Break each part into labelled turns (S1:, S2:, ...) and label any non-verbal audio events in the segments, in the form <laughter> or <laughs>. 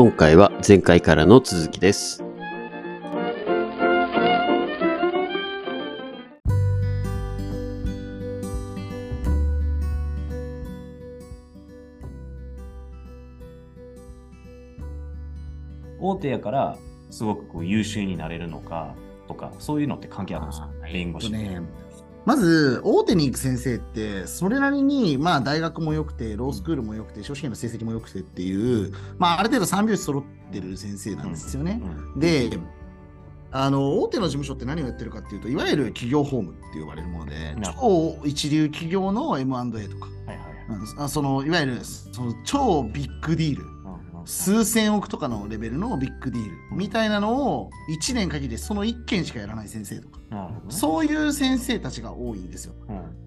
S1: 今回は前回からの続きです。
S2: 大手やからすごくこう優秀になれるのかとか、そういうのって関係あるんですか？弁護士
S3: まず、大手に行く先生って、それなりに、まあ、大学も良くて、ロースクールも良くて、司試験の成績も良くてっていう、まあ、ある程度三拍子揃ってる先生なんですよね。
S2: うん
S3: で、あの大手の事務所って何をやってるかっていうと、いわゆる企業法務って呼ばれるもので超一流企業の M&A とか、
S2: はいはいはい。
S3: そのいわゆるその超ビッグディール、数千億とかのレベルのビッグディールみたいなのを1年限りでその1件しかやらない先生とか、
S2: ね。
S3: そういう先生たちが多いんですよ。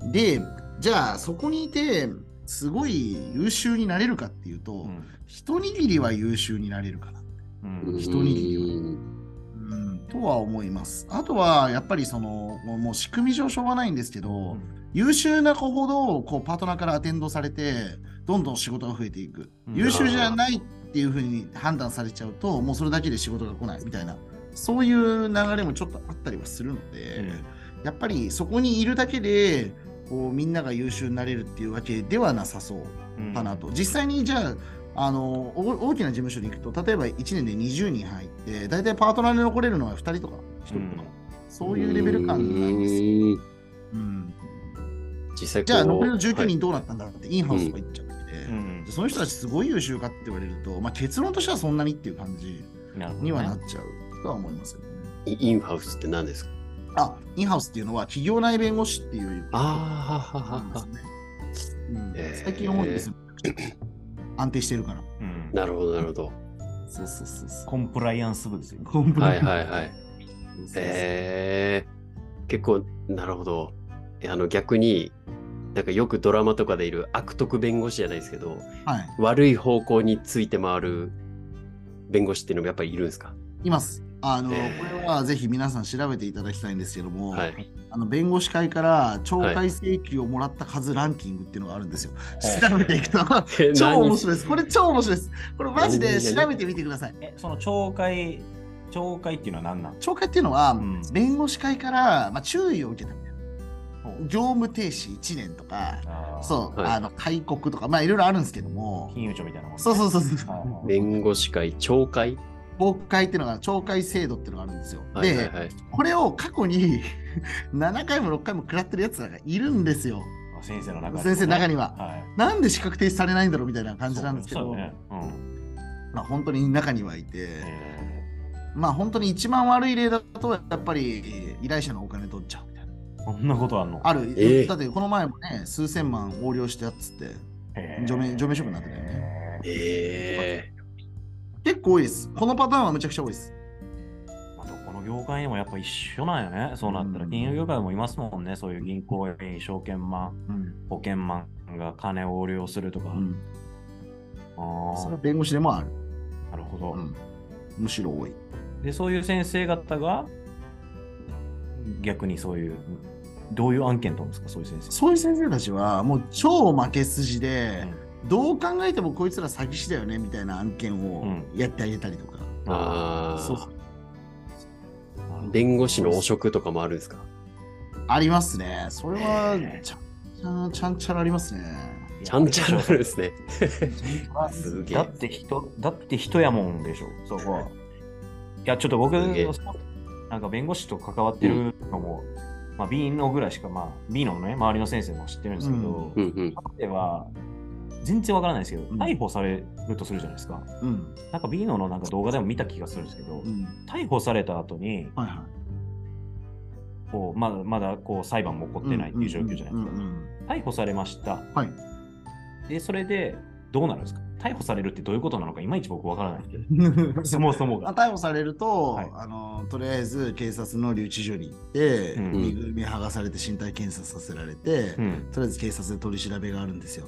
S2: うん。
S3: で、じゃあそこにいて、すごい優秀になれるかっていうと、
S2: うん。
S3: 一握りは優秀になれるかな、
S2: うん。
S3: 一握りは。うん、とは思います。あとはやっぱりそのもう仕組み上しょうがないんですけど、優秀な子ほどこうパートナーからアテンドされて、どんどん仕事が増えていく。
S2: うん。
S3: 優秀じゃないっていうふうに判断されちゃうと、もうそれだけで仕事が来ないみたいな、そういう流れもちょっとあったりはするので、やっぱりそこにいるだけで、こうみんなが優秀になれるっていうわけではなさそう
S2: うん
S3: かなと。実際にじゃあ、あのお大きな事務所に行くと、例えば1年で20人入って、大体パートナーで残れるのは2人とか1人とか、
S2: うん
S3: そういうレベル感なんですよ。
S1: よ。
S3: うん
S1: 実際
S3: じゃあ残りの19
S1: はい
S3: 人どうなったんだって、インハウスとか行っちゃって、
S2: うん
S3: でその人たちすごい優秀かって言われると、まあ、結論としてはそんなにっていう感じ
S2: なるほどね
S3: にはなっちゃうとは思いますよね。
S1: イインハウスって何ですか？
S3: あ、インハウスっていうのは企業内弁護士っていう
S1: ああ、ははは
S3: なんですね。うん最近多いですよ。安定してるから。
S2: うん
S1: なるほど、なるほど。
S3: そうそうそうそう。
S2: コンプライアンス部ですよ。
S3: コンプ
S1: はいはいはい。<laughs>
S3: そうそうそう
S1: えー、結構、なるほど。えあの逆に、なんかよくドラマとかでいる悪徳弁護士じゃないですけど、
S3: はい。
S1: 悪い方向について回る弁護士っていうのもやっぱりいるんですか？
S3: います。あの、
S1: えー
S3: これはぜひ皆さん調べていただきたいんですけども、
S1: はい。
S3: あの弁護士会から懲戒請求をもらった数ランキングっていうのがあるんですよ。調べていくと、
S1: え <laughs>
S3: 超面
S1: 何
S3: 白いです。これ超面白いです。これマジで調べてみてください。
S2: え、その懲戒、懲戒っていうのは何なん？
S3: 懲戒っていうのは、
S2: ん
S3: 弁護士会から、まあ、注意を受けたみたいな。
S2: ほ
S3: 業務停止1年とか、そう、
S1: はい
S3: あの戒告とか、まあいろいろあるんですけども、
S2: 金融庁みたいなもんね
S3: そうそうそうそう。
S1: 弁護士会懲戒？
S3: 懲戒っていうのが、懲戒制度っていうのがあるんですよ。で、
S1: はいはいはい。
S3: これを過去に <laughs> 7回も6回も食らってるやつらがいるんですよ。
S2: あ先生の中ね。
S3: 先生の中には。
S2: はい。
S3: なんで資格停止されないんだろうみたいな感じなんですけど、
S2: ね。うん。
S3: まあ本当に中にはいて、
S2: え
S3: まあ本当に一番悪い例だと、やっぱり依頼者のお金取っちゃうみたいな。
S2: ーこんなことあんの？
S3: ある、
S1: えー
S3: だってこの前もね、数千万横領してやっつって、
S2: へー
S3: 除名除名処分になってたよね
S1: え
S3: 結構多いです。このパターンはむちゃくちゃ多いです。
S2: まあどこの業界にもやっぱ一緒なんよね。そうなったら、
S3: うん
S2: 金融業界もいますもんね。そういう銀行員、証券マン、
S3: うん。
S2: 保険マンが金を横領するとか。
S3: うん、
S2: あ
S3: それは弁護士でもある。
S2: あ、なるほど、
S3: うん、むしろ多い。
S2: で、そういう先生方が逆にそういう、どういう案件取るんですか、そういう先生。
S3: そういう先生たちはもう超負け筋で、どう考えてもこいつら詐欺師だよねみたいな案件を
S2: うん
S3: やってあげたりとか。
S1: ー、あ
S3: そうそう
S1: あ。弁護士の汚職とかもあるんですか？
S3: ありますね。それはちゃんちゃんちゃんちゃらありますね。
S1: ちゃんちゃらあるんですね。<laughs> すげえ
S2: だって人、だって人やもんでしょ、そこは。いや、ちょっと僕、
S1: すげえ
S2: なんか弁護士と関わってるのも、まあ B のぐらいしか、まあ B のね、周りの先生も知ってるんですけど、
S1: うんうん。
S2: では、全然わからないですけど、
S3: うん
S2: 逮捕されるとするじゃないですか。
S3: うん。
S2: なんか B ののなんか動画でも見た気がするんですけど、
S3: うん。
S2: 逮捕された後に、
S3: はいはい。
S2: こうまだまだこう裁判も起こってないっていう状況じゃないですか。
S3: うんうん
S2: 逮捕されました。
S3: はい。
S2: で、それでどうなるんですか？逮捕されるってどういうことなのか、いまいち僕わからない <laughs> そもそもが。
S3: まあ逮捕されると、
S2: はい
S3: あのとりあえず警察の留置所に行って、
S2: うん
S3: 身ぐるみ剥がされて身体検査させられて、
S2: うん。
S3: とりあえず警察で取り調べがあるんですよ。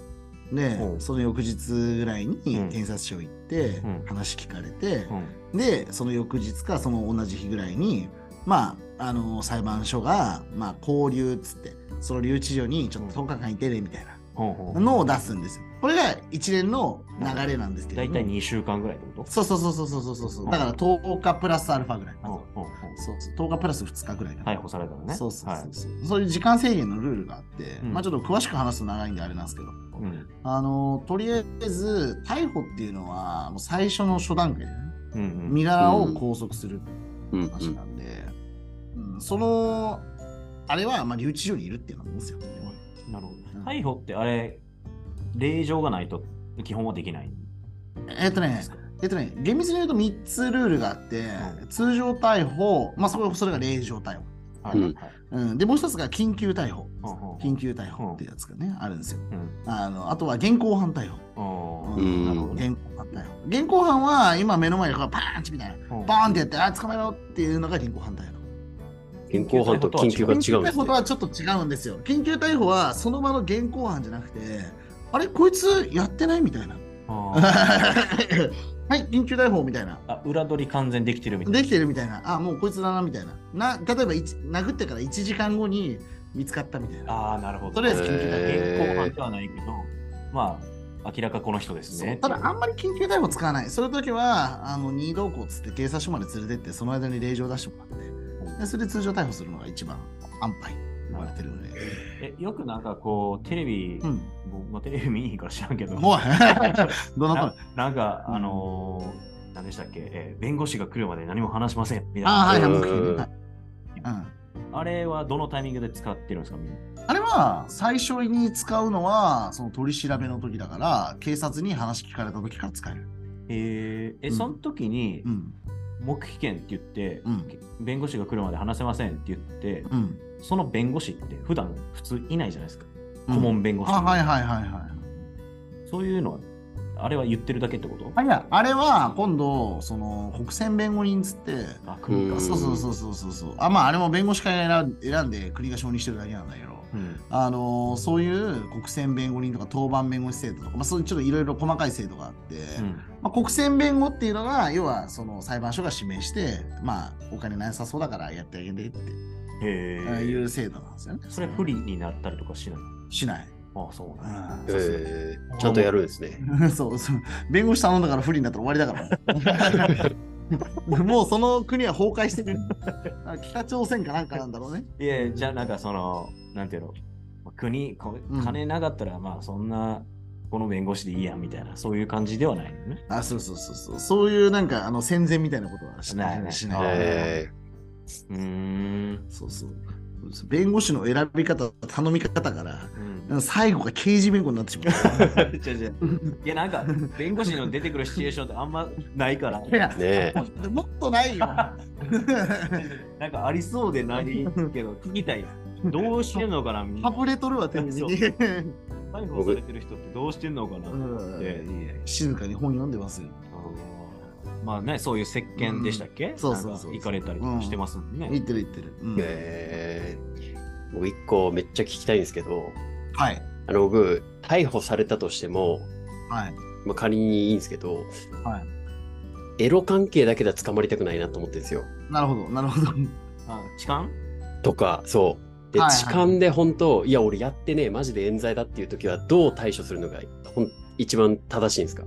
S3: でその翌日ぐらいに
S2: ん
S3: 検察庁行って、
S2: うん
S3: 話聞かれて、
S2: うん。
S3: でその翌日かその同じ日ぐらいにまああの裁判所が、まあ、交留っつってその留置所にちょっと10日間いてねみたいなのを出すんですよ。これが一連の流れなんですけども。
S2: 大体2週間ぐらいってこと？
S3: そうそうそうそうそうそうそう。だから10日プラスアルファぐらい。
S2: ほうほうほう
S3: そうそう。10日プラス2日ぐらいかな。
S2: 逮捕されたらね。
S3: そうそう
S2: はい
S3: そうそう、そういう時間制限のルールがあって、
S2: うん
S3: まあちょっと詳しく話すと長いんであれなんですけど、
S2: うん
S3: あのとりあえず逮捕っていうのはもう最初の初段階でね、
S2: うんうん
S3: 身柄を拘束する
S1: うんうん
S3: 話なんで、うんそのあれはまあ留置所にいるっていうのなんですよ。
S2: なるほ
S3: うん
S2: ど。逮捕ってあれ、令状がないと基本はできないん
S3: えっとねえっとね、厳密に言うと3つルールがあって、
S2: うん
S3: 通常逮捕、まあそれそれが令状逮捕。
S1: うん
S2: はいはい
S3: うん、で、もう一つが緊急逮捕。
S2: ほうほう
S3: 緊急逮捕っていうやつがね、あるんですよ。
S2: うん
S3: あのあとは現行犯逮捕。
S2: あー
S1: うん
S2: なるほどね。
S3: 現行犯逮捕。現行犯は今目の前でこうパーンチみたいな。
S2: うん
S3: バーンってやって、あ、捕まえろっていうのが現行犯逮捕。
S1: 現行犯と緊急が違うん
S3: 緊急
S1: ですね。
S3: 逮捕とはちょっと違うんですよ。緊急逮捕はその場の現行犯じゃなくて、あれ、こいつやってないみたいな。<laughs> はい、緊急逮捕みたいな。
S2: あ裏取り完全できてるみたいな。
S3: できてるみたいな。あ、もうこいつだなみたいな。な例えば一殴ってから1時間後に見つかったみたいな。
S2: ああ、なるほど。
S3: とりあえず緊急逮捕
S2: 現行犯ではないけど、まあ、明らかこの人ですね。
S3: ただ、あんまり緊急逮捕使わない。そういう時は、あの任意同行っつって警察署まで連れてって、その間に令状出してもらって、でそれで通常逮捕するのが一番安牌言われてるので。
S2: えよくなんかこう、テレビ、
S3: うん。
S2: 僕もテレビ見に行くから知らんけど、
S3: もう、<laughs> どの
S2: な
S3: と？
S2: なんか、
S3: うん
S2: あのー、何でしたっけ、えー弁護士が来るまで何も話しませんみたいな。
S3: ああ、はいはい。
S2: あれはどのタイミングで使ってるんですか？みんな
S3: あれは最初に使うのはその取り調べの時だから警察に話聞かれた時から使える。
S2: えーえ、
S3: うん
S2: その時に
S3: うん。
S2: 黙秘権って言って、
S3: うん
S2: 弁護士が来るまで話せませんって言って、
S3: うん。
S2: その弁護士って普段普通いないじゃないですか。
S3: うん
S2: 顧問弁護士、
S3: あ、はいはいはいはい。
S2: そういうのは、あれは言ってるだけってこと？
S3: あいや、あれは今度、その国選弁護人っつって、
S2: あ、国か。
S1: うん
S3: そうそうそうそうそうそう。あ、まああれも弁護士会が選んで国が承認してるだけなんだけど、
S2: うん
S3: あのそういう国選弁護人とか当番弁護士制度とか、まあそういうちょっといろいろ細かい制度があって、
S2: うん
S3: まあ、国選弁護っていうのが、要はその裁判所が指名して、まあお金なさそうだからやってあげてってい
S2: え。
S3: う制度なんですよね。
S2: それ不利になったりとかしない？
S3: しない。
S2: あそうなんや
S3: うん
S1: えーちゃんとやるんですね。<laughs>
S3: そうそう。弁護士頼んだから不利になったら終わりだから。<laughs> もうその国は崩壊してる。あ北朝鮮かなんかなんだろうね。
S2: いや、じゃあなんかその、なんていうの、まあ国、金なかったら、まあそんな、この弁護士でいいやみたいな、そういう感じではないのね。
S3: あ、そうそうそうそう。そういうなんかあの戦前みたいなことはしない。しない。
S1: え
S2: うーん。
S3: そうそう。弁護士の選び方、頼み方から、
S2: うん
S3: 最後が刑事弁護になってしま <laughs> う。
S2: いや、なんか、弁護士の出てくるシチュエーションってあんまないから、
S3: いや
S1: ー、ねえ。
S3: もっとないよ。<laughs>
S2: なんかありそうでないけど、聞きたい。どうしてんのかな、みんな。
S3: パブレとるわ、テレビ
S2: そう
S3: に。
S2: 逮捕されてる人ってどうしてんのかな
S3: うん
S2: って。
S3: 静かに本読んでますよ。
S2: まあね、そういう石鹸でしたっけ、
S3: んそうそうそう
S2: なんか行かれたりとかしてますもんね。
S3: 言ってる言ってる。うん
S1: えー僕一個めっちゃ聞きたいんですけど、
S3: はい。
S1: あの僕、逮捕されたとしても、
S3: はい。
S1: まあ、仮にいいんですけど、
S3: はい
S1: エロ関係だけでは捕まりたくないなと思ってるんですよ。
S3: なるほど、なるほど。
S2: あ痴漢？
S1: とか、そう。で、
S3: はいはい
S1: 痴漢で本当、いや、俺やってねえ、マジで冤罪だっていう時は、どう対処するのがほん一番正しいんですか、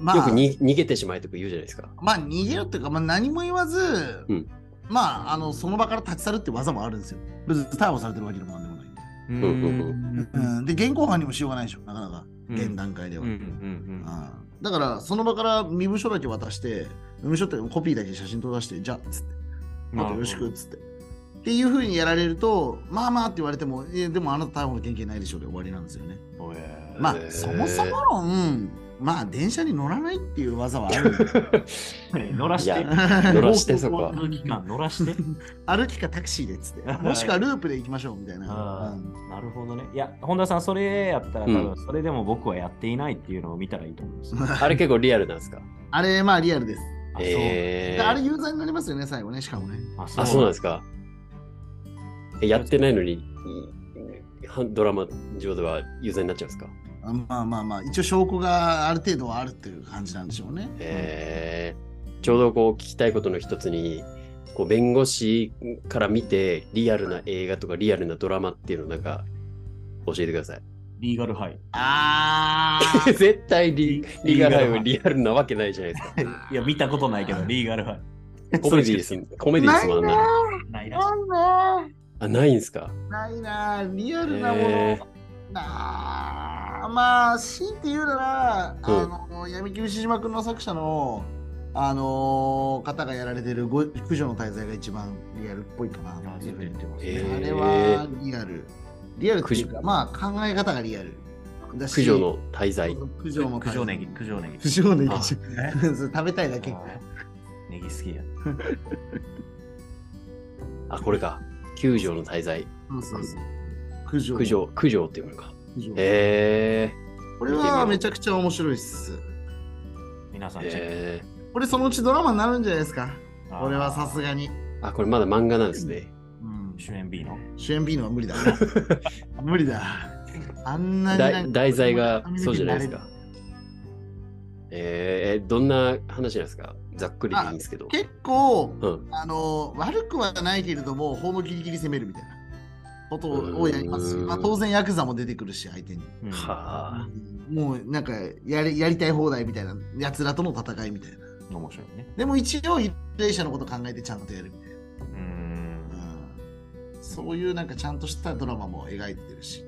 S3: まあ、
S1: よくに逃げてしまえとか言うじゃないですか。
S3: まあ、逃げるっていうか、まあ、何も言わず、
S1: うん
S3: まあ、あの、その場から立ち去るって技もあるんですよ。別に逮捕されてるわけでもなんでもないんで。
S2: う
S1: うんうん
S3: うん、で、現行犯にもしようがないでしょ、なかなか、
S2: うん
S3: 現段階では。
S2: うんう
S3: うん
S2: ん
S3: だから、その場から身分証だけ渡して、身分証ってコピーだけ写真撮らして、じゃあ、つって、
S2: うん。
S3: あとよろしく、つって。っていうふうにやられると、まあまあって言われても、いやでもあなた逮捕の権限ないでしょうで終わりなんですよね。まあそもそも論、まあ、電車に乗らないっていう技はある。<laughs>
S2: 乗らして。
S1: い乗らしてそこは
S2: 交通機関乗らして。<laughs>
S3: 歩きかタクシーでっつって。もしくはループで行きましょうみたいな。
S2: なるほどね。いや、本田さん、それやったら、多
S1: うん
S2: 分それでも僕はやっていないっていうのを見たらいいと思うんですよ。
S1: あれ結構リアルなんですか？
S3: あれ、まあリアルです。
S2: あ
S1: えー、
S3: であれ、有罪になりますよね、最後ね、しかもね。
S2: あ
S1: あ、そうなんですか？えやってないのに、ドラマ上では有罪になっちゃうんですか？
S3: あまあまあまあ、一応証拠がある程度はあるっていう感じなんでしょうね。
S1: えー、ちょうどこう聞きたいことの一つに、こう弁護士から見てリアルな映画とかリアルなドラマっていうのをなんか教えてください。
S2: リーガルハイ。
S3: あ <laughs>
S1: 絶対リ
S2: リ
S1: リーガルハイは
S2: リ
S1: アルなわけないじゃないですか。<laughs>
S2: いや、見たことないけど、リーガルハイ。
S1: コメディです。コメディですもんな。
S2: ない。
S3: な
S1: あ、ないんすか？
S3: ないなリアルなもの、あまあ強いて言うなら、
S1: う。ん
S3: あの闇金牛島君の作者のあの方がやられてるご九条の大罪が一番リアルっぽいかな
S2: あ
S3: あれはリアルリアルっていうかまあ考え方がリアル。
S1: 駆除の滞在。
S3: 九条の
S2: 九条ネギ、九条ネギ。
S3: 九条ネギ。
S1: あ <laughs>
S3: 食べたいだけ。
S2: ネギ好きや。<laughs>
S1: あ、これか。九条の滞在。
S3: そうそうそう九条
S1: 九条、九条っていうのか。
S3: 九条
S1: へ
S3: これはめちゃくちゃ面白いっす
S1: え。
S2: 皆さんチェック。
S1: へえ。
S3: これそのうちドラマになるんじゃないですかこれはさすがに、
S1: あ、これまだ漫画なんですね。
S3: うん
S2: 主演 B の。
S3: 主演 B のは無理だ <laughs> 無理だあんなに
S1: 題題材がそうじゃないですか。えー、えどんな話なんですか？ざっくりでいいんですけど。
S3: 結構
S1: うん。
S3: あの悪くはないけれどもホームギリギリ攻めるみたいなことをやりますし、
S1: うん
S3: まあ、当然ヤクザも出てくるし相手に、
S2: うん。
S1: はあ。
S3: もうなんかやりやりたい放題みたいなやつらとの戦いみたいな。
S2: 面白いね。
S3: でも一応被害者のこと考えてちゃんとやるみたいな、
S2: うーん。
S3: うん、そういうなんかちゃんとしたドラマも描いてるし、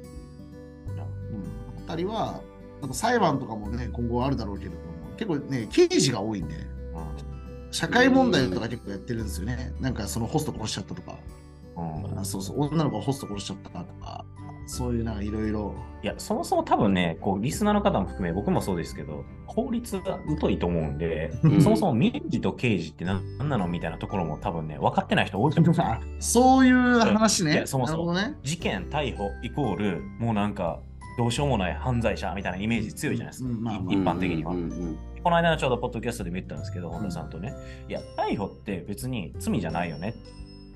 S3: うん、あたりはあと裁判とかもね今後あるだろうけれども結構ね刑事が多いんで社会問題とか結構やってるんですよね。なんかそのホスト殺しちゃったとか、
S2: うん
S3: あそうそう、女の子がホスト殺しちゃったとか、そういうなんかいろいろ。
S2: いや、そもそも多分ね、こう、リスナーの方も含め、僕もそうですけど、法律が疎いと思うんで、
S3: うん
S2: そもそも民事と刑事って何何なのみたいなところも多分ね、分かってない人多いと思う。<laughs>
S3: そういう話ね。
S2: そもそも
S3: ね。
S2: 事件、逮捕イコール、もうなんか、どうしようもない犯罪者みたいなイメージ強いじゃないですか、
S3: うんまあまあ
S2: 一般的には。この間のちょうどポッドキャストでも言ったんですけど、本田さんとね、いや、逮捕って別に罪じゃないよね。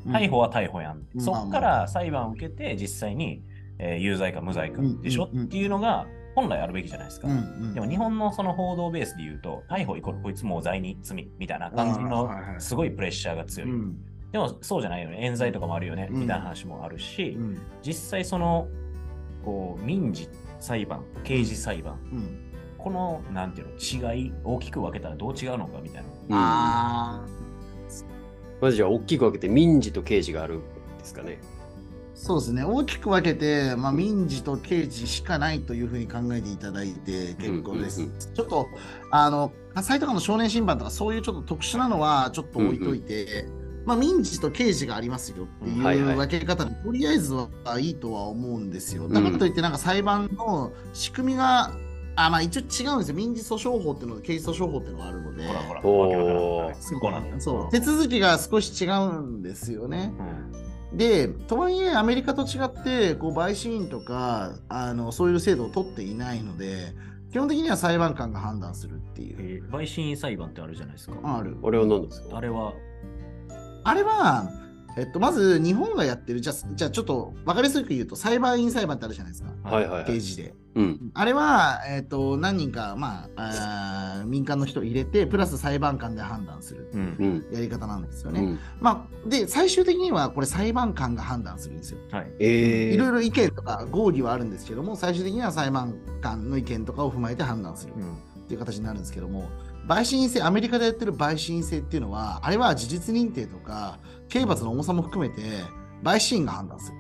S2: 逮捕は逮捕やん。
S3: うん。
S2: そっから裁判を受けて、実際に、えー有罪か無罪か
S3: うん。
S2: でしょ、っていうのが本来あるべきじゃないですか。
S3: うん。うん。
S2: でも日本のその報道ベースで言うと、逮捕イコールこいつもう罪に罪みたいな感じのすごいプレッシャーが強い。
S3: うん。
S2: でもそうじゃないよね。冤罪とかもあるよね、
S3: うん。
S2: みたいな話もあるし、
S3: うん。
S2: 実際そのこう民事裁判、刑事裁判、
S3: うん。
S2: このなんていうの違い、大きく分けたらどう違うのかみたいな。
S1: まずじゃあ大きく分けて民事と刑事があるんですかね。
S3: そうですね。大きく分けて、まあ、民事と刑事しかないというふうに考えていただいて結構です。
S1: うんうん
S3: ちょっと、あの、火災とかの少年審判とかそういうちょっと特殊なのはちょっと置いといて、まあ、民事と刑事がありますよって
S1: はいはい
S3: いう分け方で、とりあえずはいいとは思うんですよ。だからといって、なんか裁判の仕組みが、あまあ一応違うんですよ。民事訴訟法っていうのと刑事訴訟法っていうのがあるので、
S2: ほらほら、
S3: そう
S2: なんだよ。
S3: そう手続きが少し違うんですよね。
S2: うん
S3: で、とはいえ、アメリカと違って、こう陪審員とかあの、そういう制度を取っていないので、基本的には裁判官が判断するっていう。
S2: えー陪審員裁判ってあるじゃないですか。
S3: ある。
S1: あれは何ですか？
S2: あれは、
S3: あれは、えっと、まず日本がやってる、じゃあ、じゃあちょっと分かりやすく言うと、裁判員裁判ってあるじゃないですか、
S1: はいはいはい。
S3: 刑事で。
S1: うん。
S3: あれは、えっと、何人か、まあ、あー民間の人を入れて、プラス裁判官で判断する
S2: うん
S1: うん。
S3: やり方なんですよね。
S1: うん、
S3: まあ、で、最終的にはこれ裁判官が判断するんですよ。
S2: はい。
S1: えー、
S3: いろいろ意見とか合議はあるんですけども、最終的には裁判官の意見とかを踏まえて判断する
S2: うん
S3: っていう形になるんですけども、陪審員制、アメリカでやってる陪審員制っていうのは、あれは事実認定とか、刑罰の重さも含めて、陪審員が判断する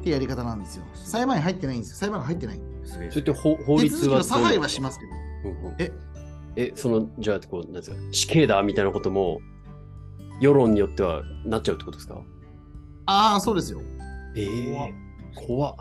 S3: っていうやり方なんですよ。裁判員入ってないんですよ。裁判官入ってない。
S1: それって法律は
S3: 続きの差配はしますけど。
S1: うんうん
S3: え？
S1: え、その、じゃあ、こう、なんですか、死刑だみたいなことも、世論によってはなっちゃうってことですか？
S3: ああ、そうですよ。
S1: ええ怖っ。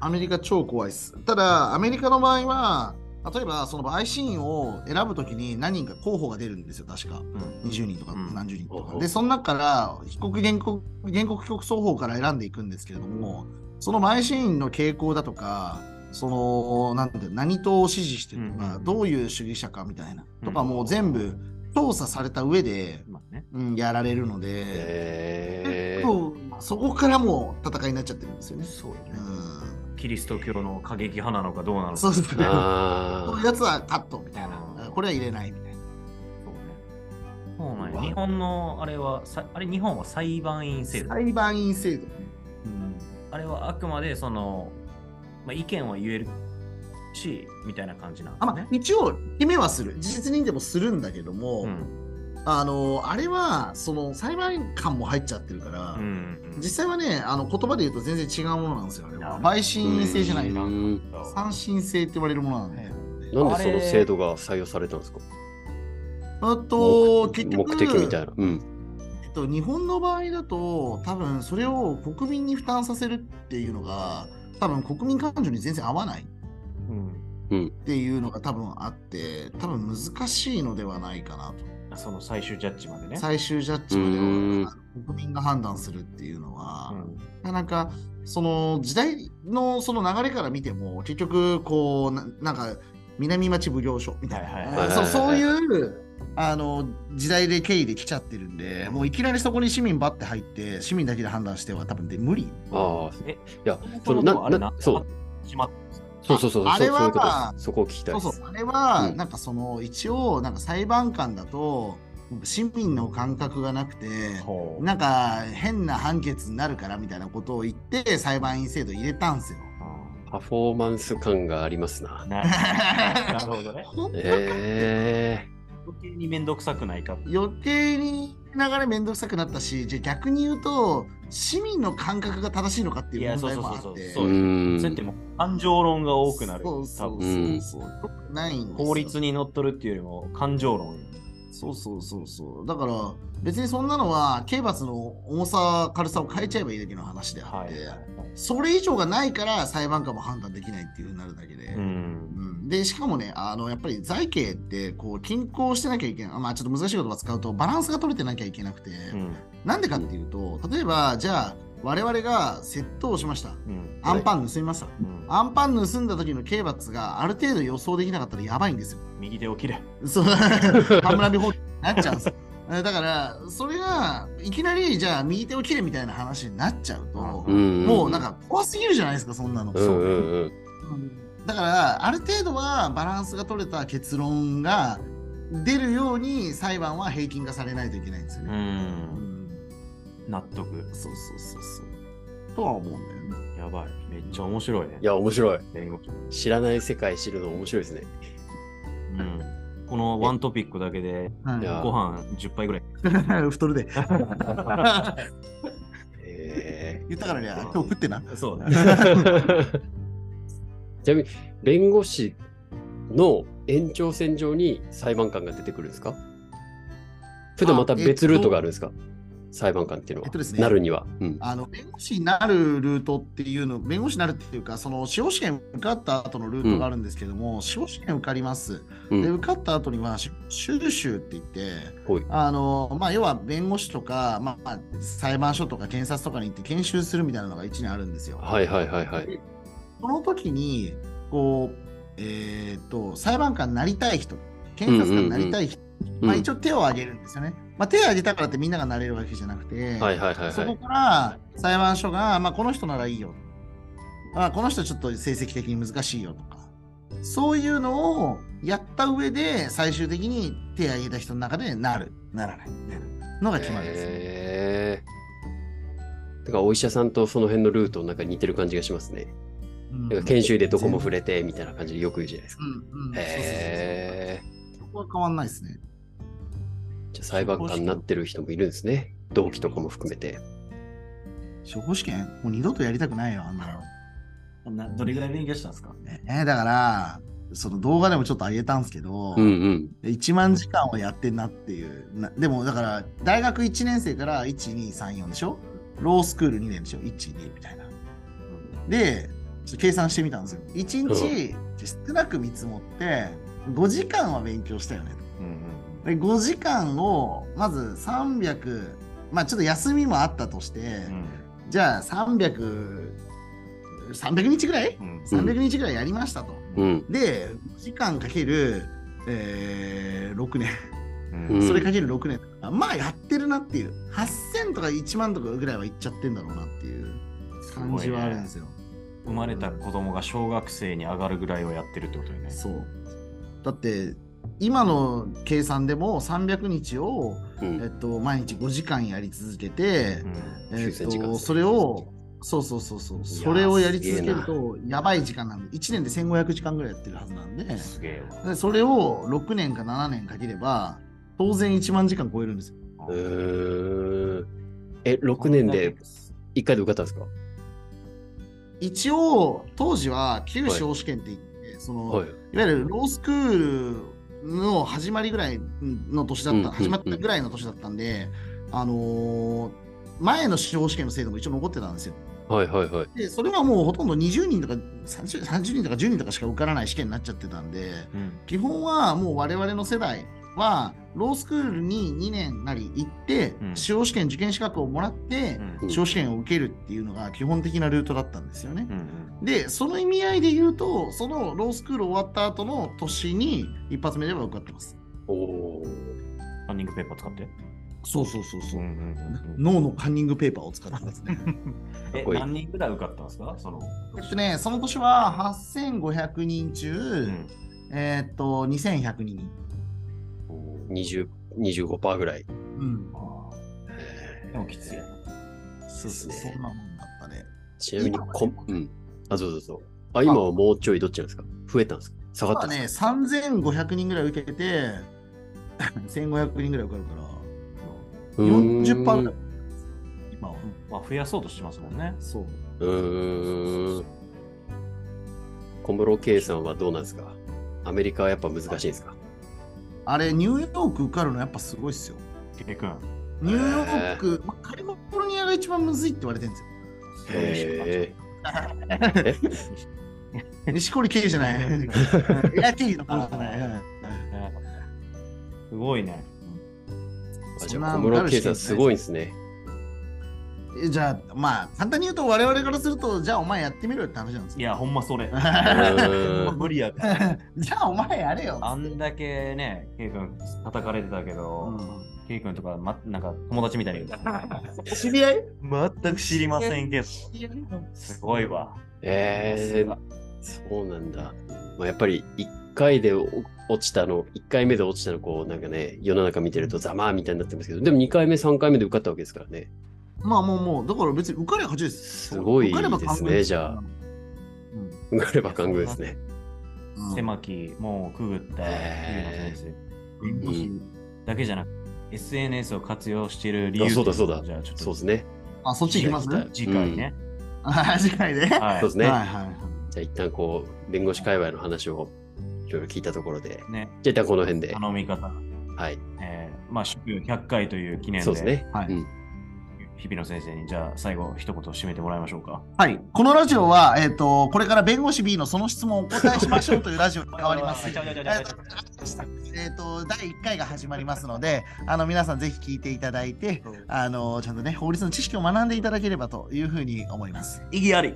S3: アメリカ超怖いです。ただ、アメリカの場合は、例えばその陪審員を選ぶときに何人か候補が出るんですよ、確か。
S2: うん
S3: 20人とか
S2: うん
S3: 何十人とか。
S1: うん
S3: で、その中から被告原告、原告被告双方から選んでいくんですけれども、その陪審員の傾向だとか、その、なんて何党を支持してるとか、
S2: うん
S3: どういう主義者かみたいな、
S2: うん
S3: とかもう全部調査された上で。うん、やられるので、そこからもう戦いになっちゃってるんですよね。
S2: そうよね。
S3: うん
S2: キリスト教の過激派なのかどうなのか。
S3: そうですね。
S1: あ
S3: こういうやつはカットみたいなこれは入れないみたいな。
S2: そうね。そうなん日本のあれは、さあれ日本は裁判員制度。
S3: 裁判員制度ね。
S2: あれはあくまでそのまあ、意見は言えるし、みたいな感じなんです
S3: あまあ
S2: ね。
S3: 一応、決めはする。事実認定もするんだけども、
S2: うん
S3: あの、あれは、その裁判官も入っちゃってるから、
S2: うんうん
S3: 実際はね、あの言葉で言うと全然違うものなんですよ、あれは。
S2: あ
S3: 陪審制じゃないな。
S1: うん
S3: 三審制って言われるものなんで。
S1: なんでその制度が採用されたんですか？
S3: あと、
S1: 目
S3: 結局、
S1: 目的みたいな。うん。
S3: えっと、日本の場合だと、多分それを国民に負担させるっていうのが、多分国民感情に全然合わない
S2: うん
S3: っていうのが多分あって、多分難しいのではないかなと。
S2: あその最終ジャッジまでね。
S3: 最終ジャッジまで
S1: うん。
S3: は国民が判断するっていうのは、
S2: うん。
S3: なんかその時代のその流れから見ても結局こうななんか南町奉行所みたいな、
S2: はい
S1: はいはい
S3: そうそういうあの時代で経緯で来ちゃってるんでもういきなりそこに市民バッて入って市民だけで判断しては多分で無理。
S1: ああ、
S2: え
S1: いや、
S2: その
S1: な
S2: あれな、
S1: なそう。
S2: 始まっ
S1: そうそうそう、
S3: あれは
S1: そうそういうこを聞きたいです。
S3: そうそうあれは、
S1: うん
S3: なんかその一応なんか裁判官だと市民の感覚がなくてなんか変な判決になるからみたいなことを言って裁判員制度入れたんですよ。
S2: あ
S1: パフォーマンス感がありますな
S2: ー。な <laughs> なるほどね。<laughs>
S1: え
S2: 余計に面倒くさくないか。
S3: 余計に流れめんどくさくなったし、じゃあ逆に言うと、市民の感覚が正しいのかっていう問題もあって。
S2: そうやってもう感情論が多くなる。
S3: そうそう
S2: 多
S3: そ
S2: 分
S3: うそう。ない
S2: 法律にのっとるっていうよりも感情論。
S3: そうそうそうそう。だから、別にそんなのは、刑罰の重さ、軽さを変えちゃえばいいだけの話であって、
S2: はい。
S3: それ以上がないから裁判官も判断できないっていうふうになるだけで。
S2: うん。
S3: うんで、しかもね、あの、やっぱり財形って、こう、均衡してなきゃいけない。まあ、ちょっと難しい言葉使うと、バランスが取れてなきゃいけなくて、
S2: うん。
S3: なんでかっていうと、例えば、じゃあ、我々が窃盗をしました。
S2: うん。
S3: アンパン盗みました。
S2: うん
S3: アンパン盗んだ時の刑罰がある程度予想できなかったらやばいんですよ。
S2: 右手を切れ。
S3: そう、ハムラビ法になっちゃうんですよ。だから、それが、いきなり、じゃあ、右手を切れみたいな話になっちゃうと、
S1: うん
S3: もうなんか怖すぎるじゃないですか、そんなの。
S1: うんうんうん。
S3: うんだから、ある程度はバランスが取れた結論が出るように裁判は平均化されないといけないんですよ
S2: う。
S3: ね。うんん
S2: 納得。
S3: そうそうそうそう。とは思うんだよね。
S2: やばい。めっちゃ面白いね。
S1: いや、面白い。
S2: 弁護士。
S1: 知らない世界知るの面白いですね。
S2: うん。このワントピックだけでご飯10杯ぐらい。<laughs>
S3: 太るで。
S1: へ <laughs>
S3: 言ったからね、今日食ってな。
S2: そう。だ <laughs>
S1: ーちなみに、弁護士の延長線上に裁判官が出てくるんですか？それともまた別ルートがあるんですか、裁判官っていうのは。
S3: えっとですね
S1: なるには。うん。
S3: あの弁護士になるルートっていうの、弁護士になるっていうか、その司法試験受かった後のルートがあるんですけども、司法試験受かります。
S1: うん
S3: で、受かった後には、し修習って言って、あのまあ、要は弁護士とか、まあ、裁判所とか検察とかに行って研修するみたいなのが1年あるんですよ。
S1: はいはいはいはい。
S3: その時に、こう、えーっと、裁判官になりたい人、検察官になりたい人、まあ、一応手を挙げるんですよね。まあ、手を挙げたからってみんながなれるわけじゃなくて、
S1: はいはいはい
S3: そこ
S1: はい。
S3: から裁判所が、まあ、この人ならいいよ。あこの人ちょっと成績的に難しいよとか。そういうのをやった上で、最終的に手を挙げた人の中でなる、ならないみたいなのが決まるんですね。
S1: へーだからお医者さんとその辺のルートなんか似てる感じがしますね。
S3: うん
S1: 研修でどこも触れてみたいな感じでよく言うじゃないですか。
S3: うんうん、
S1: へ
S3: そうそうそうそこは変わんないですね。
S1: ーじゃあ裁判官になってる人もいるんですね。同期とかも含めて。
S3: 司法試験もう二度とやりたくないよ、あんなの。
S2: などれぐらい勉強したんですか？
S3: ね、だから、その動画でもちょっと上げたんですけど、
S1: うんうん。
S3: 1万時間はやってんなっていう。なでもだから、大学1年生から1、2、3、4でしょ？ロースクール2年でしょ ?1、2みたいな。で、ちょっと計算してみたんですよ。1日少なく見積もって、5時間は勉強したよね。
S2: うん
S3: で5時間を、まず300、まあちょっと休みもあったとして、
S2: うん
S3: じゃあ300、300日ぐらい？
S2: うん
S3: ?300 日ぐらいやりましたと。
S1: うん。
S3: で、5時間かける、えー6年。
S2: うん
S1: うん
S3: それかける6年。まあやってるなっていう。8000とか1万とかぐらいはいっちゃってんだろうなっていう感じはあるんですよ。
S2: 生まれた子供が小学生に上がるぐらいはやってるってことよね。
S3: そう。だって、今の計算でも300日を、
S1: うん
S3: えっと、毎日5時間やり続けて、
S2: うん
S3: えっと、それをそうそうそうそう。
S1: や
S3: それをやり続ける
S1: す
S3: と、やばい時間なんで、1年で1500時間ぐらいやってるはずなんで、
S2: すげえわ。
S3: でそれを6年か7年かければ、当然1万時間超えるんですよ。
S1: うーん。え、6年で1回で受かったんですか？
S3: 一応、当時は旧司法試験って言って、その、
S1: はい。
S3: いわゆるロースクールの始まりぐらいの年だった、始まったぐらいの年だったんで、あのー前の司法試験の制度も一応残ってたんですよ。
S1: はいはいはい。
S3: で、それはもうほとんど20人とか 30, 30人とか10人とかしか受からない試験になっちゃってたんで、
S2: うん。
S3: 基本はもう我々の世代は、ロースクールに2年なり行って、
S2: うん
S3: 司法試験受験資格をもらって、
S2: うん
S3: 司法試験を受けるっていうのが基本的なルートだったんですよね。
S2: うん
S3: で、その意味合いで言うと、そのロースクール終わった後の年に一発目では受かってます。
S1: おおー。
S2: ランニングペーパー使って？
S3: そうそうそうそう。
S2: んうんうん
S3: 脳のカンニングペーパーを使ってますね。<laughs>
S2: え、何人ぐらい受かったんですか？その。
S3: えっとね、その年は8500人中、
S2: うん。
S3: えーっと、2100人。
S1: 20 25%ぐらい。
S3: うん。
S2: でもきつい。
S3: そうそう、そんなもんだったね。
S1: ちなみにこん、うん。あ、そうそうそう。あ、今はもうちょいどっちなんですか？増えたんですか？下がったん
S3: まあ
S1: ですか？
S3: ね、3500人ぐらい受けて、<laughs> 1500人ぐらい受かるから、
S1: うーん
S3: 40%ぐらい。今は。
S2: まあ、増やそうとしてますもんね。
S3: そう。
S1: うーん。小室圭さんはどうなんですか？アメリカはやっぱ難しいんですか？
S3: あれ、ニューヨーク受かるのやっぱすごいっすよ。
S2: ケイ君。
S3: ニューヨーク、まあ、カリフォルニアが一番むずいって言われてるんですよ。
S1: へえ。
S3: 西堀じゃない。エア経由の方じゃない。
S2: ねすごいね。
S1: あじゃあ小室圭さんすごいんですね。
S3: えじゃあ、まあ、簡単に言うと、我々からすると、じゃあお前やってみろよって話なんですよ。
S2: いや、ほんまそれ。
S1: うーん
S2: 無理や。<laughs>
S3: じゃあお前やれよ。
S2: あんだけね、ケイ君叩かれてたけど、ケイ君とか、ま、なんか友達みたいに。<laughs>
S3: 知り合い？
S2: 全く知りませんけど。すごいわ。
S1: えー、そうなんだ。まあ、やっぱり1回でお落ちたの、1回目で落ちたの、こう、なんかね、世の中見てるとざまあみたいになってますけど、でも2回目、3回目で受かったわけですからね。
S3: まあもうもう、だから別に受かれば勝ちです。
S1: すごい
S3: 受かれば
S1: ですねじゃあ。受かれば勘ぐですね。
S3: うん
S2: 狭きもうくぐった。弁護士だけじゃなく、SNS を活用している理由
S1: あそうだそうだ
S2: じゃあちょっと
S1: そうですね。
S3: あ、そっち行きます？ね。
S2: 次回ね。
S3: あ次回ね。
S2: はい。
S1: そうですね。
S3: はいはいはい。
S1: じゃあ一旦こう、弁護士界隈の話をいろいろ聞いたところで、
S2: ね。
S1: じゃあ一旦この辺で。
S2: 頼み方。
S1: はい。
S2: えー、まあ、祝100回という記念で、
S1: そうですね。
S3: はい
S1: うん
S2: 日比野先生に、じゃあ最後一言締めてもらいましょうか。
S3: はい。このラジオは、えっ、と、これから弁護士 B のその質問をお答えしましょうというラジオに変わります。<laughs> えっと、第1回が始まりますので、あの、皆さんぜひ聞いていただいて、あの、ちゃんとね、法律の知識を学んでいただければというふうに思います。
S2: 意義あり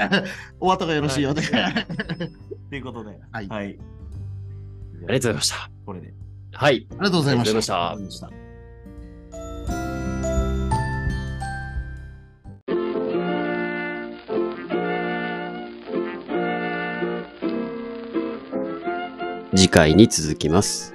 S2: <laughs>
S3: お後がよろしいようで。<laughs>
S2: ということで、
S3: はい
S2: はい。
S1: ありがとうございました。
S2: これで。
S1: はい。
S3: ありがとうございました。
S1: ありがとうございました次回に続きます。